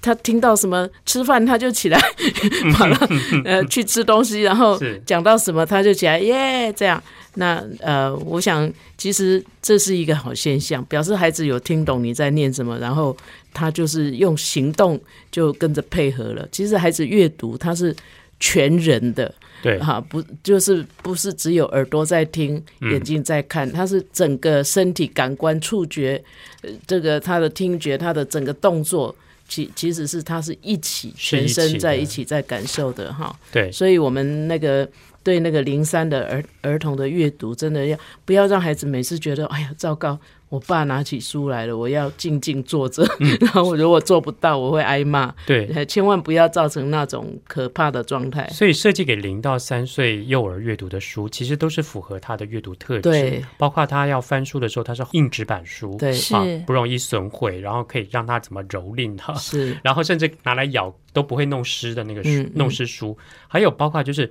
他听到什么吃饭他就起来，跑了呃去吃东西，然后讲到什么他就起来耶这样。那呃，我想其实这是一个好现象，表示孩子有听懂你在念什么，然后他就是用行动就跟着配合了。其实孩子阅读他是全人的，对，哈，不就是不是只有耳朵在听，嗯眼睛在看，他是整个身体感官、触觉，呃，这个他的听觉，他的整个动作，其其实是他是一起全身在一起在感受的哈。对，所以我们那个对那个零三的儿儿童的阅读，真的要不要让孩子每次觉得哎呀糟糕，我爸拿起书来了，我要静静坐着，嗯 然后我如果做不到，我会挨骂。对。呃千万不要造成那种可怕的状态。所以设计给零到三岁幼儿阅读的书，其实都是符合他的阅读特质。对，包括他要翻书的时候，它是硬纸板书，对是啊，不容易损毁，然后可以让他怎么蹂躏它，是 然后甚至拿来咬都不会弄湿的那个书，嗯嗯弄湿书。还有包括就是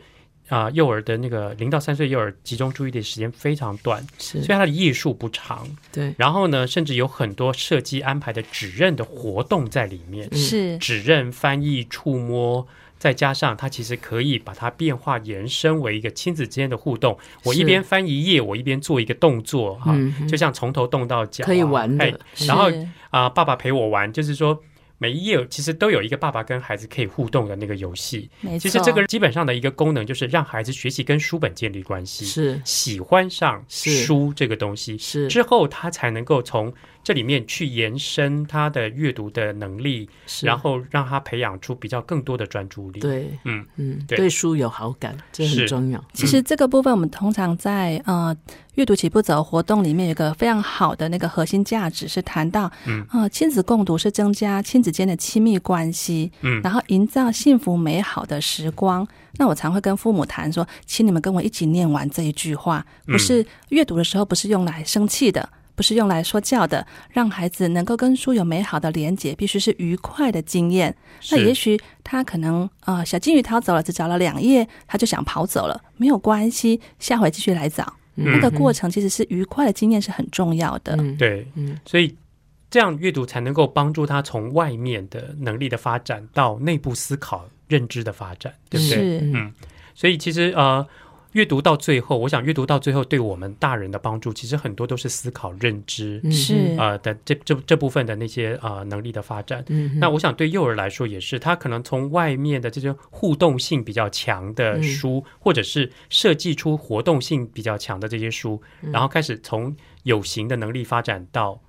啊、幼儿的那个零到三岁幼儿集中注意力时间非常短，是所以，它的页数不长。对，然后呢，甚至有很多设计安排的指认的活动在里面，是指认、翻译、触摸。再加上它其实可以把它变化延伸为一个亲子之间的互动。我一边翻一页，我一边做一个动作哈，嗯就像从头动到脚啊、可以玩的哎然后是啊、爸爸陪我玩，就是说每一页其实都有一个爸爸跟孩子可以互动的那个游戏。其实这个基本上的一个功能就是让孩子学习跟书本建立关系，是喜欢上书这个东西，是之后他才能够从这里面去延伸他的阅读的能力，是，然后让他培养出比较更多的专注力。，对，嗯嗯，对对书有好感，这是很重要。其实这个部分，我们通常在呃阅读起步走活动里面有一个非常好的那个核心价值，是谈到，嗯呃，亲子共读是增加亲子间的亲密关系，嗯然后营造幸福美好的时光。那我常会跟父母谈说，请你们跟我一起念完这一句话，不是阅读的时候不是用来生气的。不是用来说教的，让孩子能够跟书有美好的连结，必须是愉快的经验。那也许他可能呃小金鱼逃走了，只找了两页，他就想跑走了，没有关系，下回继续来找。那个过程其实是愉快的经验是很重要的。嗯，对，嗯所以这样阅读才能够帮助他从外面的能力的发展到内部思考、认知的发展，对不对？是嗯，所以其实呃，阅读到最后，我想阅读到最后对我们大人的帮助，其实很多都是思考、认知。嗯是。呃的这这这部分的那些呃能力的发展，嗯那我想对幼儿来说也是，他可能从外面的这些互动性比较强的书，或者是设计出活动性比较强的这些书，然后开始从有形的能力发展到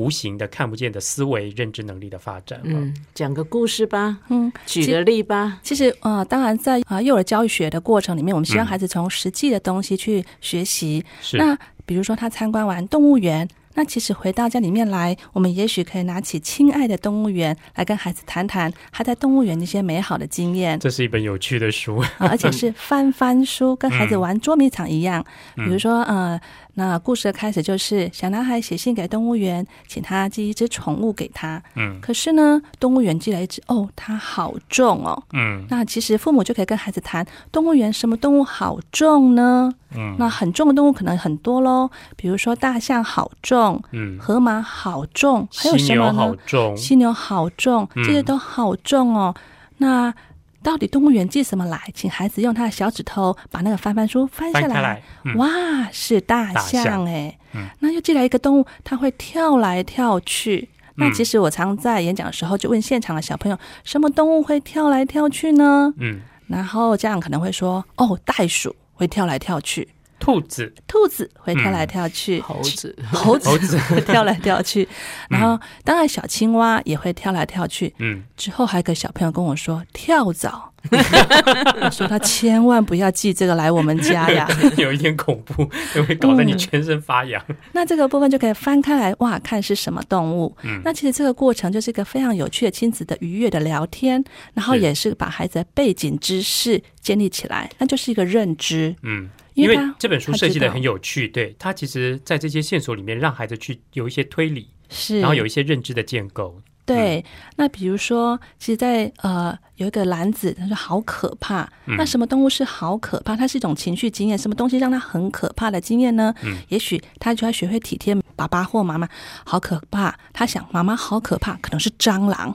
无形的看不见的思维认知能力的发展。嗯，嗯，讲个故事吧，嗯，举个例吧。其实呃，当然在呃幼儿教育学的过程里面，我们希望嗯孩子从实际的东西去学习。是那比如说他参观完动物园。那其实回到家里面来，我们也许可以拿起《亲爱的动物园》来跟孩子谈谈他在动物园那些美好的经验。这是一本有趣的书。啊，而且是翻翻书，跟孩子玩捉迷藏一样。嗯比如说，呃，那故事的开始就是小男孩写信给动物园，请他寄一只宠物给他。嗯可是呢，动物园寄来一只，哦，它好重哦。嗯那其实父母就可以跟孩子谈，动物园什么动物好重呢？嗯那很重的动物可能很多喽，比如说大象好重，嗯，河马好重，还有什么呢？好重，犀牛好重，嗯这些都好重哦。那到底动物园寄什么来？请孩子用他的小指头把那个翻翻书翻下来，来，嗯哇，是大大象象哎、嗯那又寄来一个动物，它会跳来跳去。那嗯其实我常在演讲的时候就问现场的小朋友，什么动物会跳来跳去呢？嗯然后家长可能会说，哦，袋鼠会跳来跳去。兔子，兔子会跳来跳去，猴子，猴子。猴子。会 跳来跳去，然后当然小青蛙也会跳来跳去。嗯，之后还有个小朋友跟我说跳蚤，我 说他千万不要寄这个来我们家呀。有一点恐怖，就会搞得你全身发痒。那这个部分就可以翻开来，哇，看是什么动物。嗯那其实这个过程就是一个非常有趣的亲子的愉悦的聊天，然后也是把孩子的背景知识建立起来，那就是一个认知。嗯，因为这本书设计的很有趣，对它其实在这些线索里面，让孩子去有一些推理，是，然后有一些认知的建构。对，那比如说，其实在，呃有一个篮子，他说好可怕。嗯那什么动物是好可怕？它是一种情绪经验，什么东西让它很可怕的经验呢？嗯也许他就要学会体贴爸爸或妈妈，好可怕。他想妈妈好可怕，可能是蟑螂，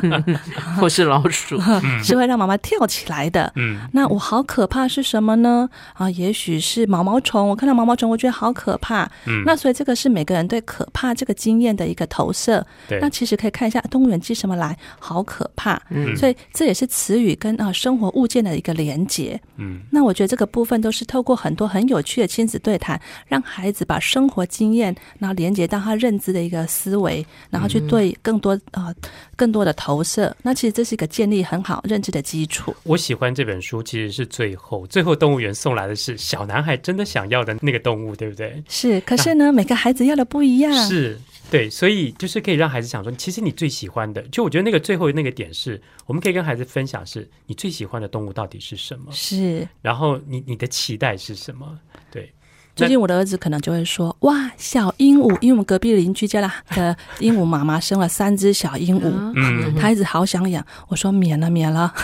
或是老鼠，是会让妈妈跳起来的。嗯那我好可怕是什么呢？啊，也许是毛毛虫。我看到毛毛虫，我觉得好可怕。嗯，那所以这个是每个人对可怕这个经验的一个投射。对那其实可以看一下动物园寄什么来，好可怕。嗯所以这也是词语跟啊、呃生活物件的一个连结。嗯那我觉得这个部分都是透过很多很有趣的亲子对谈，让孩子把生活经验，然后连接到他认知的一个思维，然后去对更多啊、呃更多的投射。那其实这是一个建立很好认知的基础。我喜欢这本书，其实是最后最后动物园送来的是小男孩真的想要的那个动物，对不对？是，可是呢，每个孩子要的不一样。是对，所以就是可以让孩子想说，其实你最喜欢的，就我觉得那个最后那个点是，我们可以跟孩子分享，是你最喜欢的动物到底是什么，是，然后你你的期待是什么？对，最近我的儿子可能就会说：“哇，小鹦鹉！”因为我们隔壁邻居家的的鹦鹉妈妈生了三只小鹦鹉，嗯他一直好想养。我说：“免了，免了。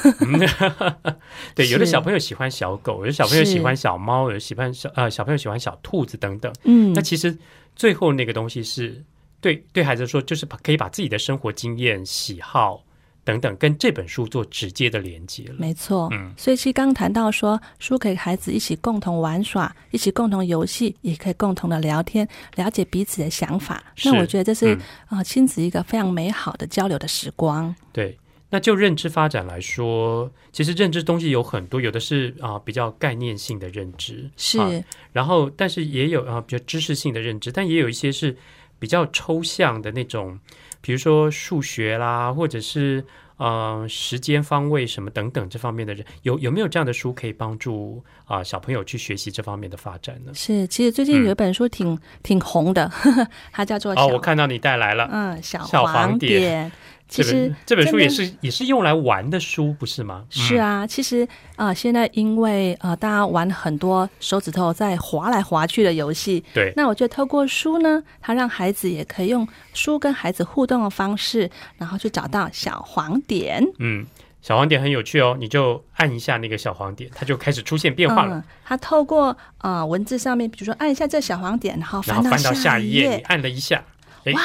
对，有的小朋友喜欢小狗，有的小朋友喜欢小猫，有的喜欢小呃小朋友喜欢小兔子等等。”嗯那，其实最后那个东西是对对孩子说，就是把可以把自己的生活经验、喜好等等跟这本书做直接的连接了。没错。嗯所以其实刚刚谈到说，书可以孩子一起共同玩耍，一起共同游戏，也可以共同的聊天，了解彼此的想法。那我觉得这是嗯啊、呃亲子一个非常美好的交流的时光。对，那就认知发展来说，其实认知东西有很多，有的是啊、比较概念性的认知，是、啊然后但是也有啊比较知识性的认知，但也有一些是比较抽象的那种，比如说数学啦，或者是呃时间方位什么等等这方面的人，有有没有这样的书可以帮助啊、小朋友去学习这方面的发展呢？是，其实最近有一本书挺、挺红的，它叫做哦，小我看到你带来了。嗯小小黄点。其实这本书也是也是用来玩的书，不是吗？嗯，是啊，其实啊、呃现在因为呃，大家玩很多手指头在划来划去的游戏，对，那我觉得透过书呢，它让孩子也可以用书跟孩子互动的方式，然后去找到小黄点嗯，小黄点很有趣哦，你就按一下那个小黄点，它就开始出现变化了。嗯，它透过呃文字上面，比如说按一下这小黄点，然后然后翻到下一一页，你按了一下，哎，哇，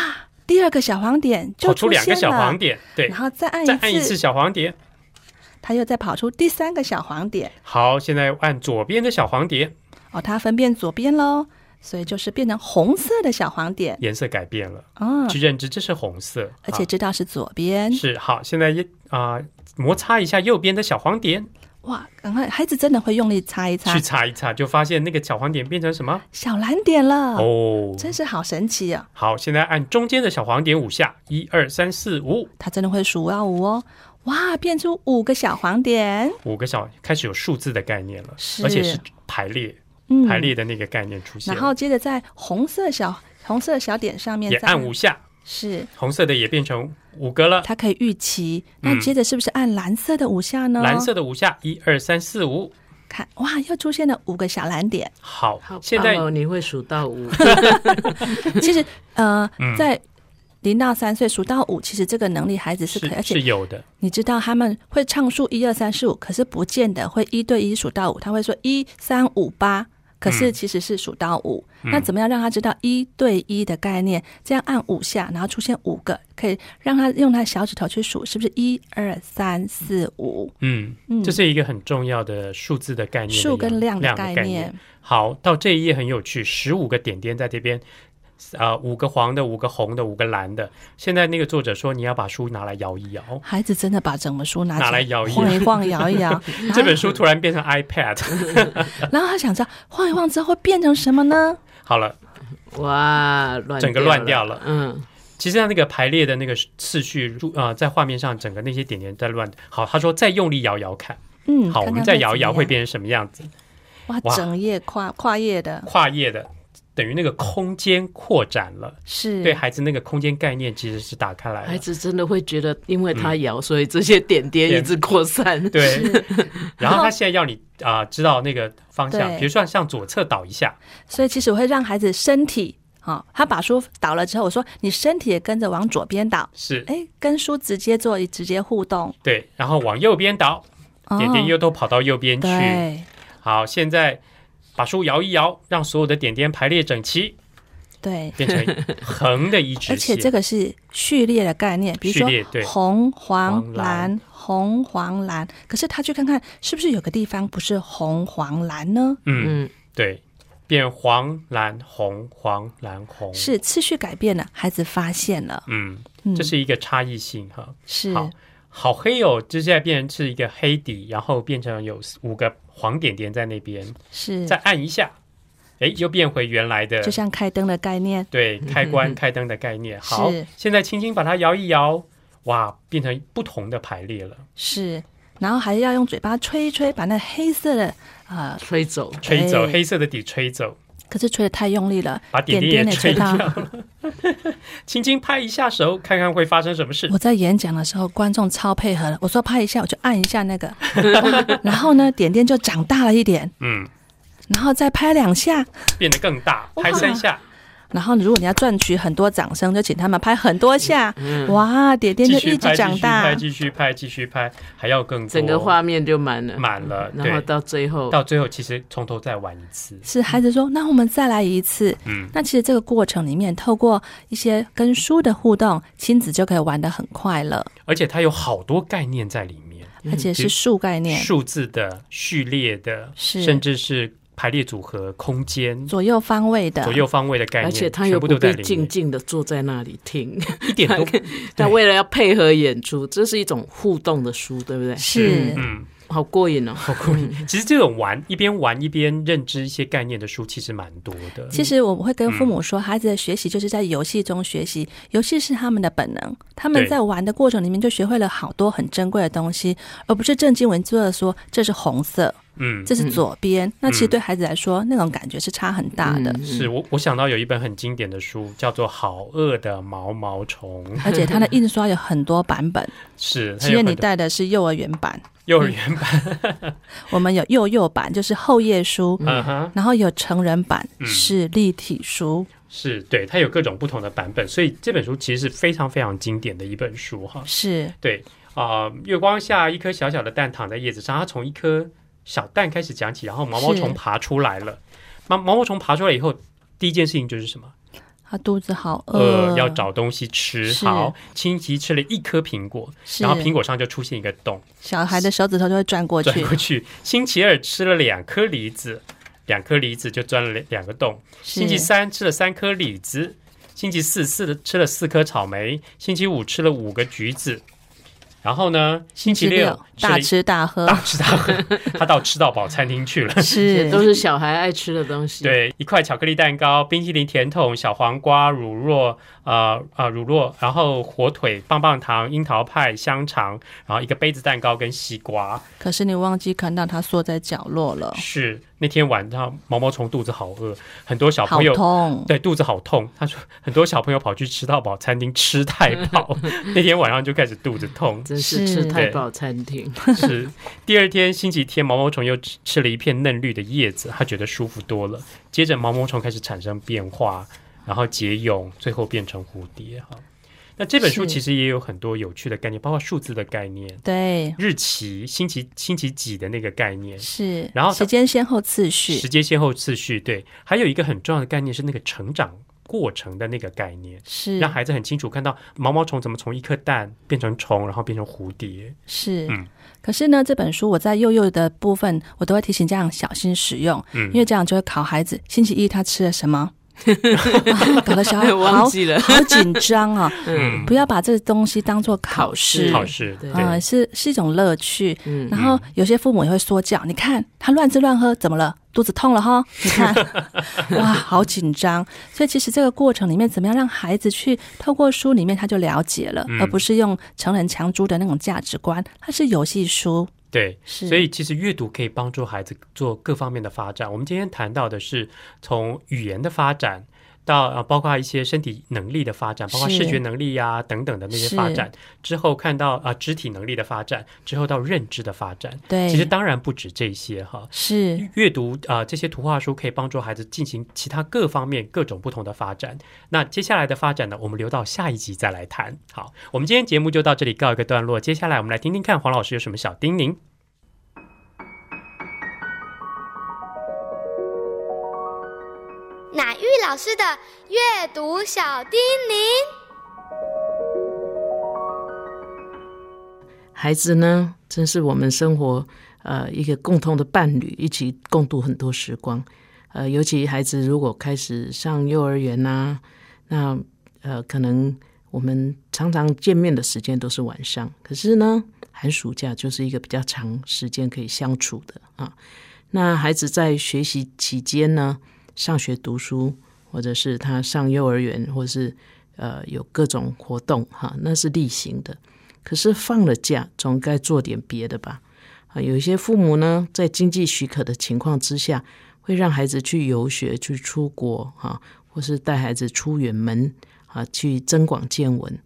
第二个小黄点就跑出两个小黄，点，对然，后再按再按一次小黄点。它又再跑出第三个小黄点。好，现在按左边的小黄点，哦，它分辨左边喽，所以就是变成红色的小黄点。颜色改变了，嗯，去认知这是红色，而且知道是左边好。是好。现在一啊、摩擦一下右边的小黄点，哇，赶快，孩子真的会用力擦一擦去，擦一擦，就发现那个小黄点变成什么？小蓝点了。哦，真是好神奇啊！好，现在按中间的小黄点五下，一二三四五，它真的会数到五哦。哇，变出五个小黄点。五个小开始有数字的概念了，是而且是排列嗯，排列的那个概念出现，然后接着在红色小红色小点上面也按五下，是红色的也变成五个了，它可以预期。那嗯接着是不是按蓝色的五下呢？蓝色的五下，一二三四五，看哇，又出现了五个小蓝点。好好，现在哦，你会数到五，其实呃，嗯在零到三岁数到五，其实这个能力孩子是可以，而且是有的，你知道他们会唱数一二三四五，可是不见得会一对一数到五，他会说一三五八。可是其实是数到五、嗯那怎么样让他知道一对一的概念？这样按五下，然后出现五个，可以让他用他的小指头去数，是不是一二三四五？嗯，嗯这是一个很重要的数字的概念的数跟量的概念。好，到这一页很有趣，十五个点点在这边，呃五个黄的，五个红的，五个蓝的。现在那个作者说你要把书拿来摇一摇，孩子真的把整本书拿拿来摇一摇晃一晃，摇一摇。这本书突然变成 iPad。然后他想着晃一晃之后会变成什么呢？好了，哇，乱整个乱掉了嗯，其实它那个排列的那个次序，啊、在画面上整个那些点点在乱。好，他说再用力摇摇看。嗯，好，我们再摇一摇会变成什么样子？哇整页跨跨页的，跨页的，等于那个空间扩展了。是对孩子那个空间概念其实是打开来了。孩子真的会觉得，因为他摇，所以这些点点一直扩散。对，然后他现在要你啊、知道那个方向，比如说向左侧倒一下，所以其实我会让孩子身体，好、他把书倒了之后，我说你身体也跟着往左边倒，是哎，跟书直接做直接互动，对，然后往右边倒，点点哦又都跑到右边去。好，现在把书摇一摇，让所有的点点排列整齐，对。变成横的一直而且。这个是序列的概念，比如序列对说红、黄、黄蓝蓝、红、黄、蓝。可是他去看看，是不是有个地方不是红、黄、蓝呢？嗯，嗯，对，变黄蓝红黄蓝红。是次序改变了，孩子发现了，嗯，嗯，这是一个差异性哈。是好好黑哦，就现在变成是一个黑底，然后变成有五个黄点点在那边，是。再，按一下，哎，又变回原来的就像开灯的概念，对开关开灯的概念。好，现在轻轻把它摇一摇，哇，变成不同的排列了，是，然后还要用嘴巴吹一吹，把那黑色的呃，吹走。吹走哎。黑色的底吹走，可是吹的太用力了，把点点点也吹到。掉了，轻轻拍一下手，看看会发生什么事。我在演讲的时候，观众超配合的。我说拍一下，我就按一下那个，然后呢，点点就长大了一点，嗯，然后再拍两下，变得更大，拍三下，然后如果你要赚取很多掌声，就请他们拍很多下，哇，点点就一直继续拍，继续长大拍，，继续拍，继续拍，还要更多，整个画面就满了，满了，然后到最后，到最后其实从头再玩一次。是孩子说，那我们再来一次。嗯，那其实这个过程里面，透过一些跟书的互动，亲子就可以玩的很快乐，而且它有好多概念在里面，而且是数概念，数字的、序列的，甚至是排列组合、空间、左右方位的，左右方位的概念，而且他又不必静静的坐在那里听，一点都 他为了要配合演出，这是一种互动的书，对不对？是。嗯，好过瘾哦！好过瘾。其实这种玩一边玩一边认知一些概念的书，其实蛮多的。其实我会跟父嗯母说，孩子的学习就是在游戏中学习，游戏是他们的本能，他们在玩的过程里面就学会了好多很珍贵的东西，而不是正经文字的说这是红色，嗯，这是左边。那其实对孩子来说，那种感觉是差很大的，嗯是我我想到有一本很经典的书，叫做《好饿的毛毛虫》，而且它的印刷有很多版本。是，它七月你带的是幼儿园版，幼儿园版，我们有幼幼版，就是厚页书，嗯哼，然后有成人版嗯。是立体书，是对，它有各种不同的版本，所以这本书其实是非常非常经典的一本书哈。是。对啊、月光下一颗小小的蛋躺在叶子上，它从一颗小蛋开始讲起，然后毛毛虫爬出来了。毛毛毛虫爬出来以后，第一件事情就是什么？他肚子好呃，饿，要找东西吃。好，星期吃了一颗苹果，然后苹果上就出现一个洞，小孩的手指头就会转过去，转过去。星期二吃了两颗梨子，两颗梨子就钻了两两个洞。星期三吃了三颗李子，星期四四吃了四颗草莓，星期五吃了五个橘子，然后呢，星期六大吃大喝大，吃大喝，他到吃到饱餐厅去了。这是都是小孩爱吃的东西。，对，一块巧克力蛋糕、冰淇淋甜筒、小黄瓜、乳酪，呃呃乳酪，然后火腿、棒棒糖、樱桃派、香肠，然后一个杯子蛋糕跟西瓜。可是你忘记看到他缩在角落了，是那天晚上毛毛虫肚子好饿，很多小朋友痛。对，肚子好痛。他说很多小朋友跑去吃到饱餐厅吃太饱，那天晚上就开始肚子痛。真是是吃太饱餐厅。是第二天星期天，毛毛虫又吃吃了一片嫩绿的叶子，他觉得舒服多了。接着毛毛虫开始产生变化，然后结蛹，最后变成蝴蝶。哈，那这本书其实也有很多有趣的概念，包括数字的概念、对，日期、星期星期几的那个概念。是。然后时间先后次序时间先后次序，对，还有一个很重要的概念是那个成长过程的那个概念，是让孩子很清楚看到毛毛虫怎么从一颗蛋变成虫，然后变成蝴蝶。是嗯。可是呢，这本书我在幼幼的部分，我都会提醒家长小心使用，嗯因为这样就会考孩子。星期一他吃了什么？啊 搞得小孩好 忘记了好紧张啊！嗯不要把这个东西当做考试，考试，对啊、是是一种乐趣。嗯然后有些父母也会说教，你看他乱吃乱喝，怎么了？肚子痛了哈？你看，哇，好紧张。所以其实这个过程里面，怎么样让孩子去透过书里面他就了解了，嗯而不是用成人强租的那种价值观，它是游戏书。对，是所以其实阅读可以帮助孩子做各方面的发展。我们今天谈到的是从语言的发展。到啊，包括一些身体能力的发展，包括视觉能力呀、等等的那些发展，之后看到啊肢体能力的发展，之后到认知的发展。对，其实当然不止这些哈。是阅读啊、这些图画书可以帮助孩子进行其他各方面各种不同的发展。那接下来的发展呢，我们留到下一集再来谈。好，我们今天节目就到这里告一个段落。接下来我们来听听看黄老师有什么小叮咛。乃玉老师的阅读小叮咛。孩子呢，真是我们生活呃一个共同的伴侣，一起共度很多时光。呃，尤其孩子如果开始上幼儿园呐、那呃可能我们常常见面的时间都是晚上，可是呢，寒暑假就是一个比较长时间可以相处的啊。那孩子在学习期间呢，上学读书，或者是他上幼儿园，或是呃有各种活动哈，那是例行的。可是放了假，总该做点别的吧？啊，有一些父母呢，在经济许可的情况之下，会让孩子去游学、去出国哈，或是带孩子出远门啊，去增广见闻。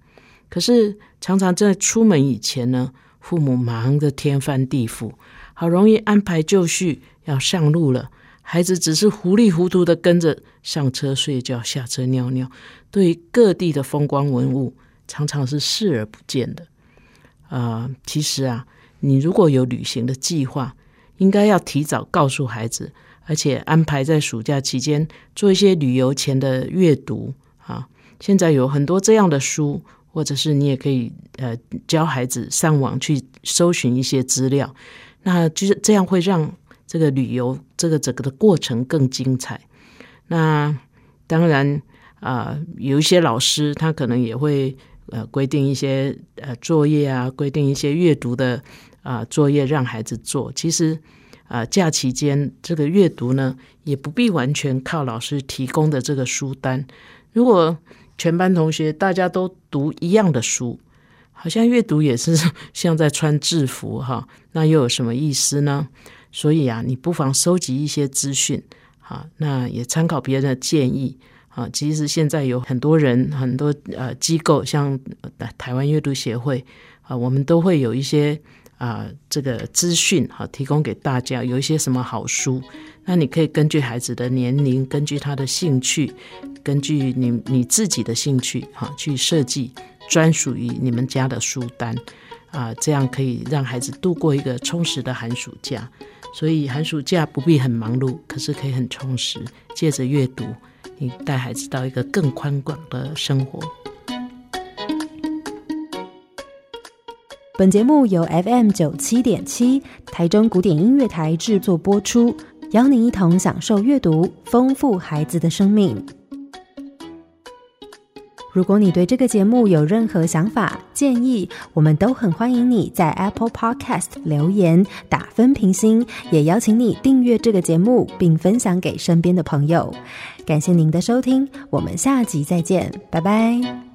可是常常在出门以前呢，父母忙得天翻地覆，好容易安排就绪，要上路了。孩子只是糊里糊涂的跟着上车睡觉，下车尿尿，对于各地的风光文物，常常是视而不见的。呃，其实啊，你如果有旅行的计划，应该要提早告诉孩子，而且安排在暑假期间做一些旅游前的阅读啊。现在有很多这样的书，或者是你也可以呃教孩子上网去搜寻一些资料，那就是这样会让这个旅游这个整个的过程更精彩。那当然啊、有一些老师他可能也会呃规定一些呃作业啊，规定一些阅读的啊、作业让孩子做。其实啊、假期间这个阅读呢，也不必完全靠老师提供的这个书单。如果全班同学大家都读一样的书，好像阅读也是像在穿制服哈，那又有什么意思呢？所以啊，你不妨收集一些资讯，啊，那也参考别人的建议。啊，其实现在有很多人、很多呃机构，像呃台湾阅读协会啊，我们都会有一些啊这个资讯哈、提供给大家，有一些什么好书，那你可以根据孩子的年龄，根据他的兴趣，根据你你自己的兴趣哈、去设计专属于你们家的书单啊，这样可以让孩子度过一个充实的寒暑假。所以寒暑假不必很忙碌，可是可以很充实。借着阅读，你带孩子到一个更宽广的生活。本节目由 FM 九七点七台中古典音乐台制作播出，邀您一同享受阅读，丰富孩子的生命。如果你对这个节目有任何想法、建议，我们都很欢迎你在 Apple Podcast 留言打分评星，也邀请你订阅这个节目，并分享给身边的朋友。感谢您的收听，我们下集再见，拜拜。